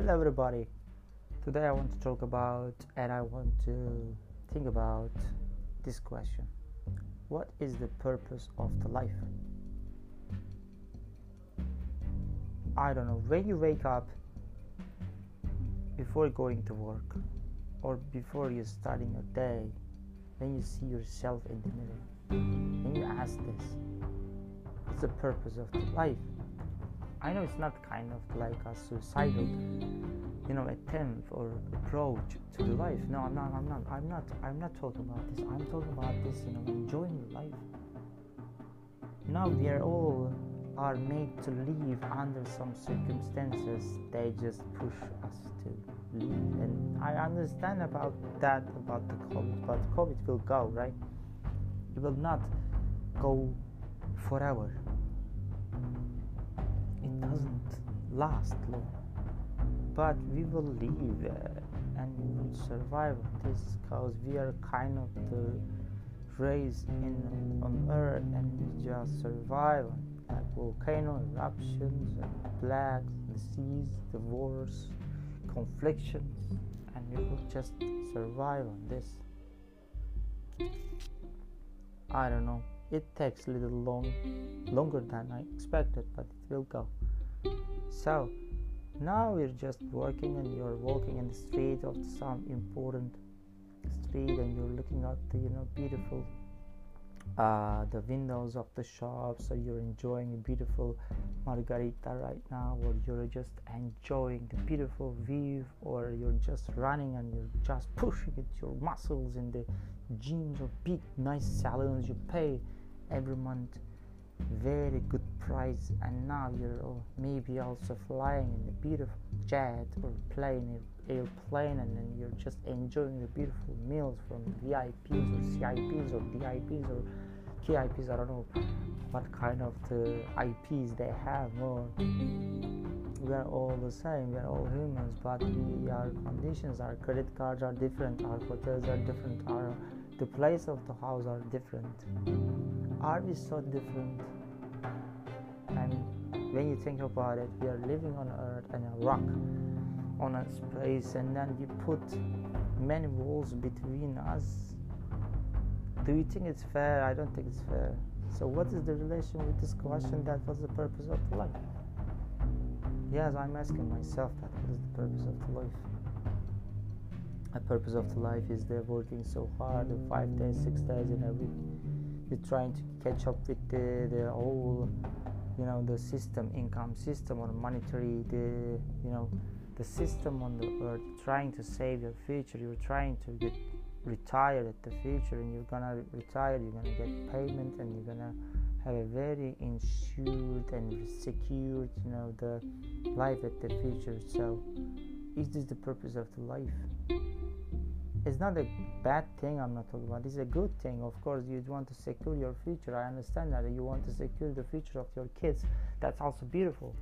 Hello, everybody. Today I want to talk about and I want to think about this question What is the purpose of the life? I don't know. When you wake up before going to work or before you're starting your day, when you see yourself in the mirror, when you ask this What's the purpose of the life? I know it's not kind of like a suicidal, you know, attempt or approach to the life. No, I'm not. I'm not. I'm not. I'm not talking about this. I'm talking about this. You know, enjoying life. Now we are all are made to live under some circumstances. They just push us to live, and I understand about that about the COVID. But COVID will go, right? It will not go forever doesn't last long. But we will live uh, and we will survive this because we are kind of the race in on earth and we just survive like volcano eruptions and plagues disease the wars conflicts and we will just survive on this. I don't know. It takes a little long longer than i expected but it will go so now you're just working and you're walking in the street of some important street and you're looking at the you know beautiful uh, the windows of the shops or you're enjoying a beautiful margarita right now or you're just enjoying the beautiful view or you're just running and you're just pushing it your muscles in the gyms or big nice salons you pay every month very good price and now you're oh, maybe also flying in a beautiful jet or plane airplane and then you're just enjoying the beautiful meals from VIPs or CIPs or DIPs or KIPs I don't know what kind of the IPs they have. Or we are all the same we are all humans but we our conditions our credit cards are different our hotels are different our the place of the house are different. Are we so different. And when you think about it we are living on earth and a rock on a space and then you put many walls between us. Do you think it's fair? I don't think it's fair. So what is the relation with this question? That was the purpose of life. Yes i'm asking myself that what is the purpose of life the purpose of the life is they're working so hard five days six days in a week. You're trying to catch up with the, the whole you know the system income system or monetary the you know the system on the earth trying to save your future. You're trying to get retired at the future and you're gonna retire. You're gonna get payment and you're gonna have a very insured and secured you know the life at the future. So is this the purpose of the life it's not a bad thing i'm not talking about it's a good thing. Of course you want to secure your future i understand that you want to secure the future of your kids. That's also beautiful.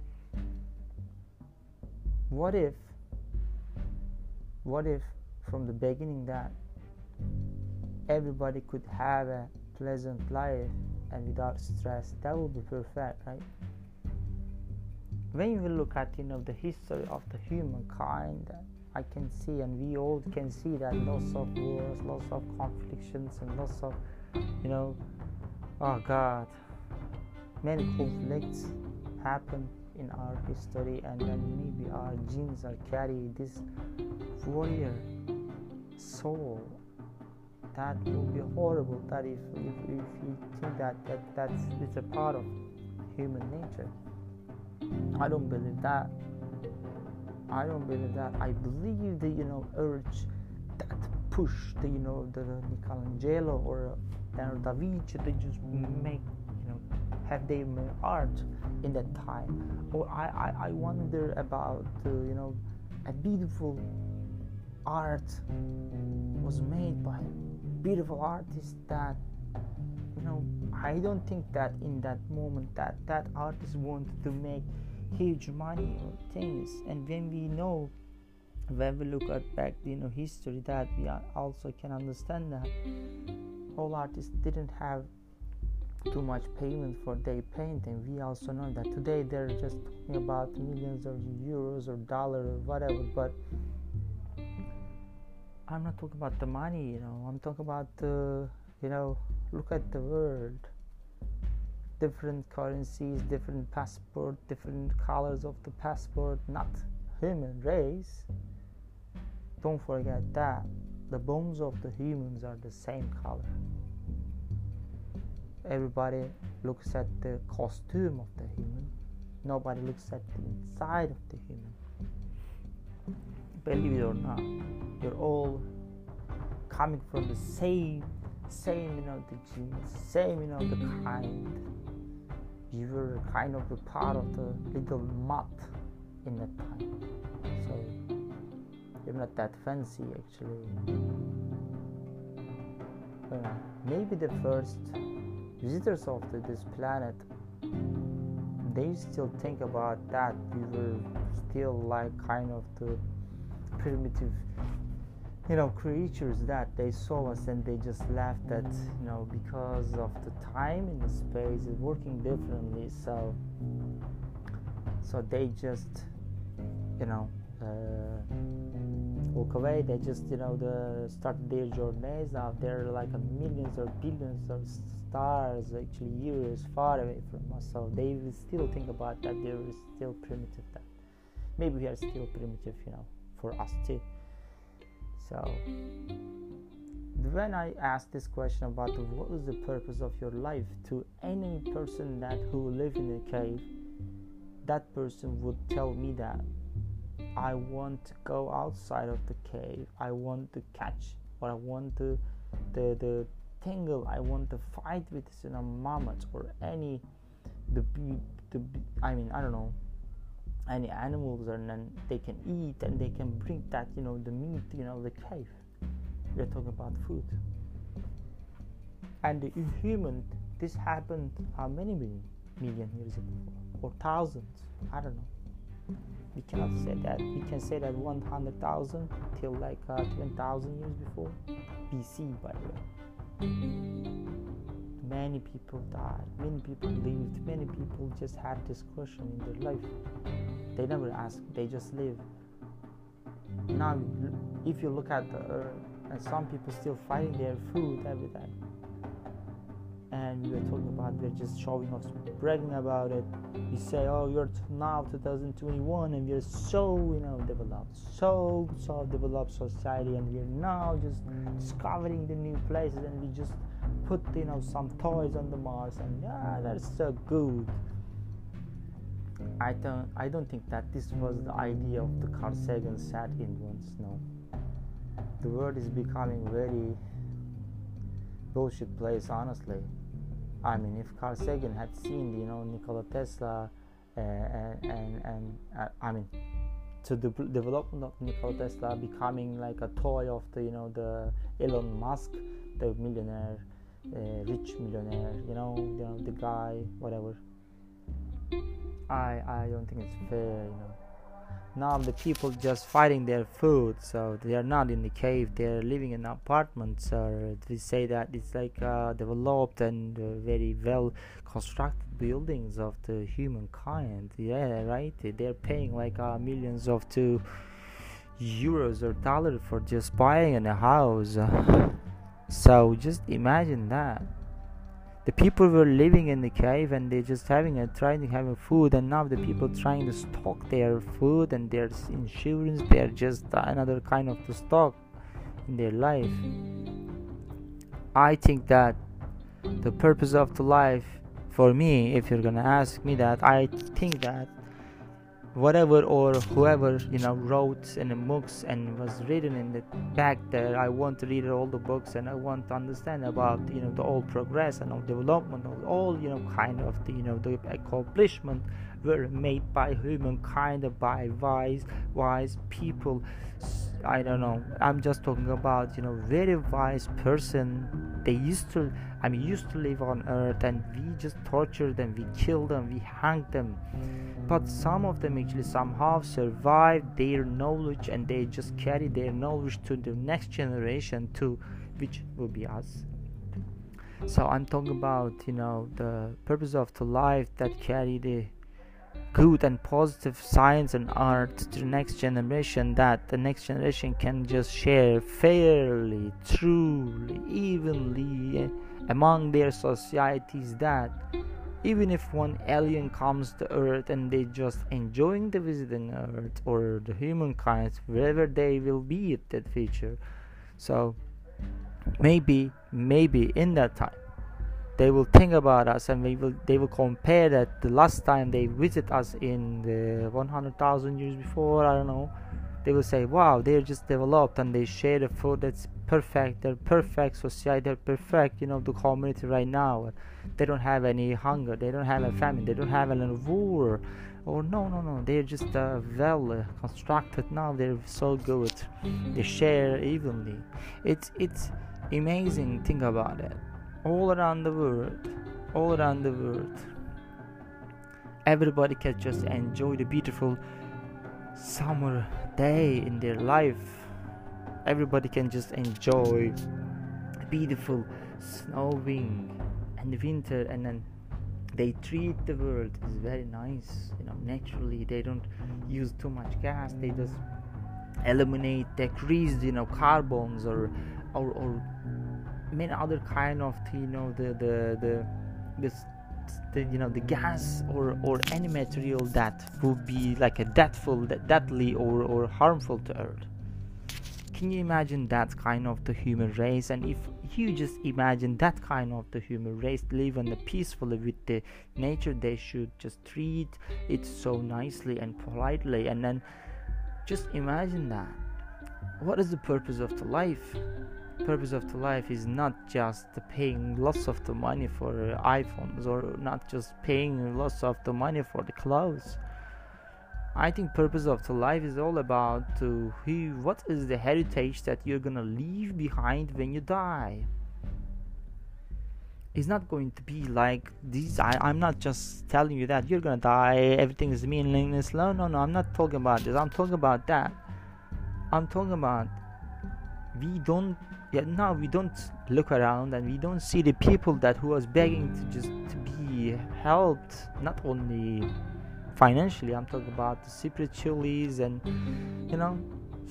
What if what if from the beginning that everybody could have a pleasant life and without stress? That would be perfect right? When you look at you know the history of the humankind I can see, and we all can see that lots of wars, lots of conflicts, and lots of, you know, oh God, many conflicts happen in our history, and then maybe our genes are carrying this warrior soul. That will be horrible. That if if, if you think that, that that's it's a part of human nature, I don't believe that. I don't believe that. I believe the you know urge that push the you know the Michelangelo or Leonardo da Vinci they just make you know have their art in that time. Or I I, I wonder about uh, you know a beautiful art was made by beautiful artists that you know I don't think that in that moment that that artist wanted to make huge money or things and when we know when we look at back you know history that we also can understand that all artists didn't have too much payment for their painting. We also know that today they're just talking about millions of euros or dollars or whatever, but I'm not talking about the money, you know. I'm talking about the, you know, look at the world. Different currencies, different passport, different colors of the passport, not human race. Don't forget that. The bones of the humans are the same color everybody looks at the costume of the human nobody looks at the inside of the human believe it or not you're all coming from the same same you know the genes same you know the kind you were kind of a part of the little mud in that time. So you're not that fancy actually. Uh, maybe the first visitors of the, this planet they still think about that. We were still like kind of the primitive you know creatures that they saw us and they just laughed at you know because of the time and the space is working differently. So so they just you know uh, walk away. They just you know the start their journeys now they're like millions or billions of stars actually years far away from us. So they will still think about that. They're still primitive that maybe we are still primitive you know for us too so when i ask this question about what is the purpose of your life to any person that who live in a cave that person would tell me that i want to go outside of the cave. I want to catch or i want to the the tingle i want to fight with you know or any the the i mean i don't know any animals and then they can eat and they can bring that you know the meat you know the cave we're talking about food. And the human this happened how many million, million years ago? Or thousands? I don't know. We cannot say that. We can say that 100000 till like uh, 20000 years before bc by the way. Many people died, many people lived, many people just had this question in their life. They never ask, they just live. Now, if you look at the earth, and some people still fighting their food every day and we were talking about we're just showing off bragging about it. We say oh you're now 2021 and we're so you know developed so so developed society and we're now just discovering the new places and we just put you know some toys on the mars and yeah that's so good i don't i don't think that this was the idea of the carl sagan sat in once no the world is becoming very bullshit place honestly I mean, if Carl Sagan had seen, you know, Nikola Tesla, uh, and and, and uh, I mean, to the development of Nikola Tesla becoming like a toy of the, you know, the Elon Musk, the millionaire, uh, rich millionaire, you know, you know, the guy, whatever. I I don't think it's fair, you know. Now the people just fighting their food so they are not in the cave they're living in apartments or they say that it's like uh, developed and uh, very well constructed buildings of the humankind. Yeah right? They're paying like uh, millions of two euros or dollars for just buying a house. So just imagine that the people were living in the cave and they just having a trying to have a food and now the people trying to stock their food and their insurance they're just another kind of the stock in their life. I think that the purpose of the life for me if you're gonna ask me that i think that whatever or whoever you know wrote in the books and was written in the back there i want to read all the books and i want to understand about you know the all progress and all development of all you know kind of the you know the accomplishment were made by humankind by wise wise people. I don't know. I'm just talking about you know very wise person. They used to i mean used to live on earth and we just tortured them we killed them we hanged them. But some of them actually somehow survived their knowledge and they just carry their knowledge to the next generation too which will be us. So i'm talking about you know the purpose of the life that carry the good and positive science and art to the next generation that the next generation can just share fairly truly evenly among their societies that even if one alien comes to earth and they just enjoying the visiting earth or the humankind wherever they will be at that future. So maybe maybe in that time they will think about us and they will they will compare that the last time they visit us in the 100,000 years before I don't know they will say wow they're just developed and they share the food that's perfect they're perfect society they're perfect you know the community right now. They don't have any hunger they don't have a famine they don't have any war. Or no no no they're just uh, well uh, constructed now they're so good. They share evenly. It's it's amazing think about it all around the world all around the world everybody can just enjoy the beautiful summer day in their life. Everybody can just enjoy beautiful snowing and winter and then they treat the world is very nice you know naturally. They don't use too much gas. They just eliminate decrease you know carbons or or, or many other kind of you know the the the this the, you know the gas or or any material that would be like a deathful deadly or or harmful to earth. Can you imagine that kind of the human race? And if you just imagine that kind of the human race living peacefully with the nature they should just treat it so nicely and politely and then just imagine that. What is the purpose of the life purpose of the life is not just paying lots of the money for uh, iPhones or not just paying lots of the money for the clothes. I think purpose of the life is all about to who what is the heritage that you're gonna leave behind when you die. It's not going to be like these. I, I'm not just telling you that you're gonna die, everything is meaningless. No, no, no. I'm not talking about this. I'm talking about that. I'm talking about we don't now we don't look around and we don't see the people that who was begging to just to be helped not only financially i'm talking about the spiritually and you know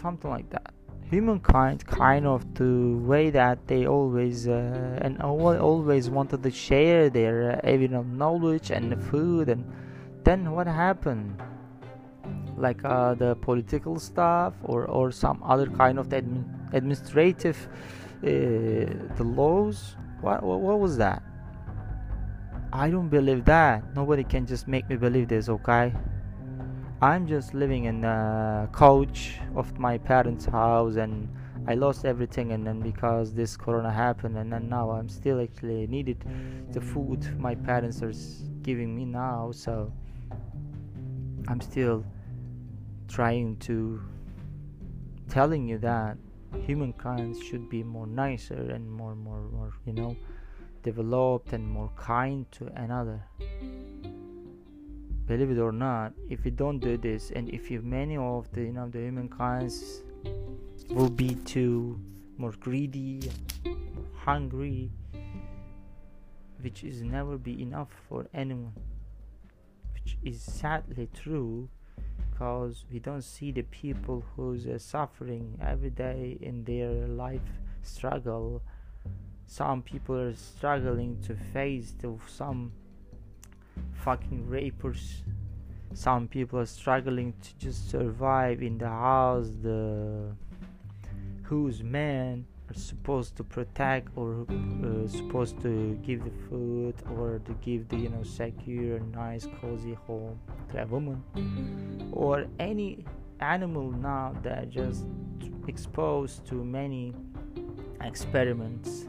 something like that. Humankind kind of the way that they always uh, and always wanted to share their uh, you know knowledge and the food and then what happened? Like uh, the political stuff or or some other kind of admin administrative uh, the laws? What, what what was that? I don't believe that. Nobody can just make me believe this okay? I'm just living in a couch of my parents house and i lost everything and then because this corona happened and then now i'm still actually needed the food my parents are giving me now so i'm still trying to telling you that humankind should be more nicer and more more more you know developed and more kind to another. Believe it or not if you don't do this and if you many of the you know the humankinds will be too more greedy hungry which is never be enough for anyone which is sadly true because we don't see the people who's uh, suffering every day in their life struggle. Some people are struggling to face the, some fucking rapers. Some people are struggling to just survive in the house the whose men are supposed to protect or uh, supposed to give the food or to give the you know secure nice cozy home to a woman. Or any animal now that just exposed to many experiments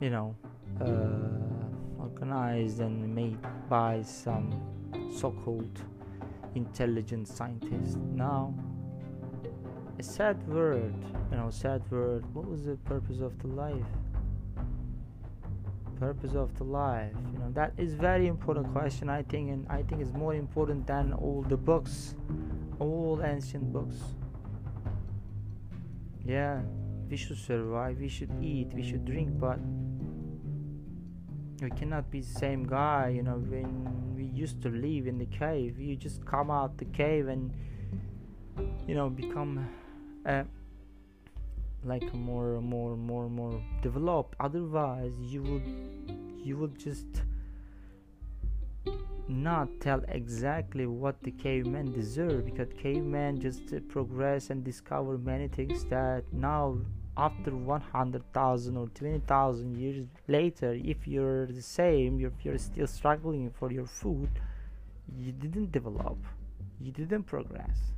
you know uh, organized and made by some so-called intelligent scientists. Now a sad word you know sad word what was the purpose of the life? Purpose of the life. You know that is very important question i think and i think it's more important than all the books all ancient books. Yeah we should survive we should eat we should drink but we cannot be the same guy you know when we used to live in the cave. You just come out the cave and you know become uh, like more more more more developed. Otherwise you would you would just not tell exactly what the cavemen deserve because cavemen just uh, progress and discover many things that now after 100,000 or 20,000 years later if you're the same if you're still struggling for your food you didn't develop. You didn't progress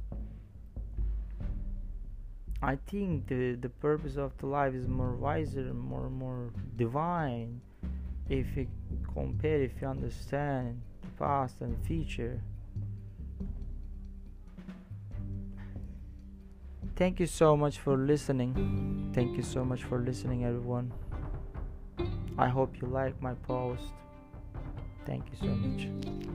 i think the the purpose of the life is more wiser more more divine if you compare if you understand the past and future Thank you so much for listening. Thank you so much for listening, everyone. I hope you like my post. Thank you so much.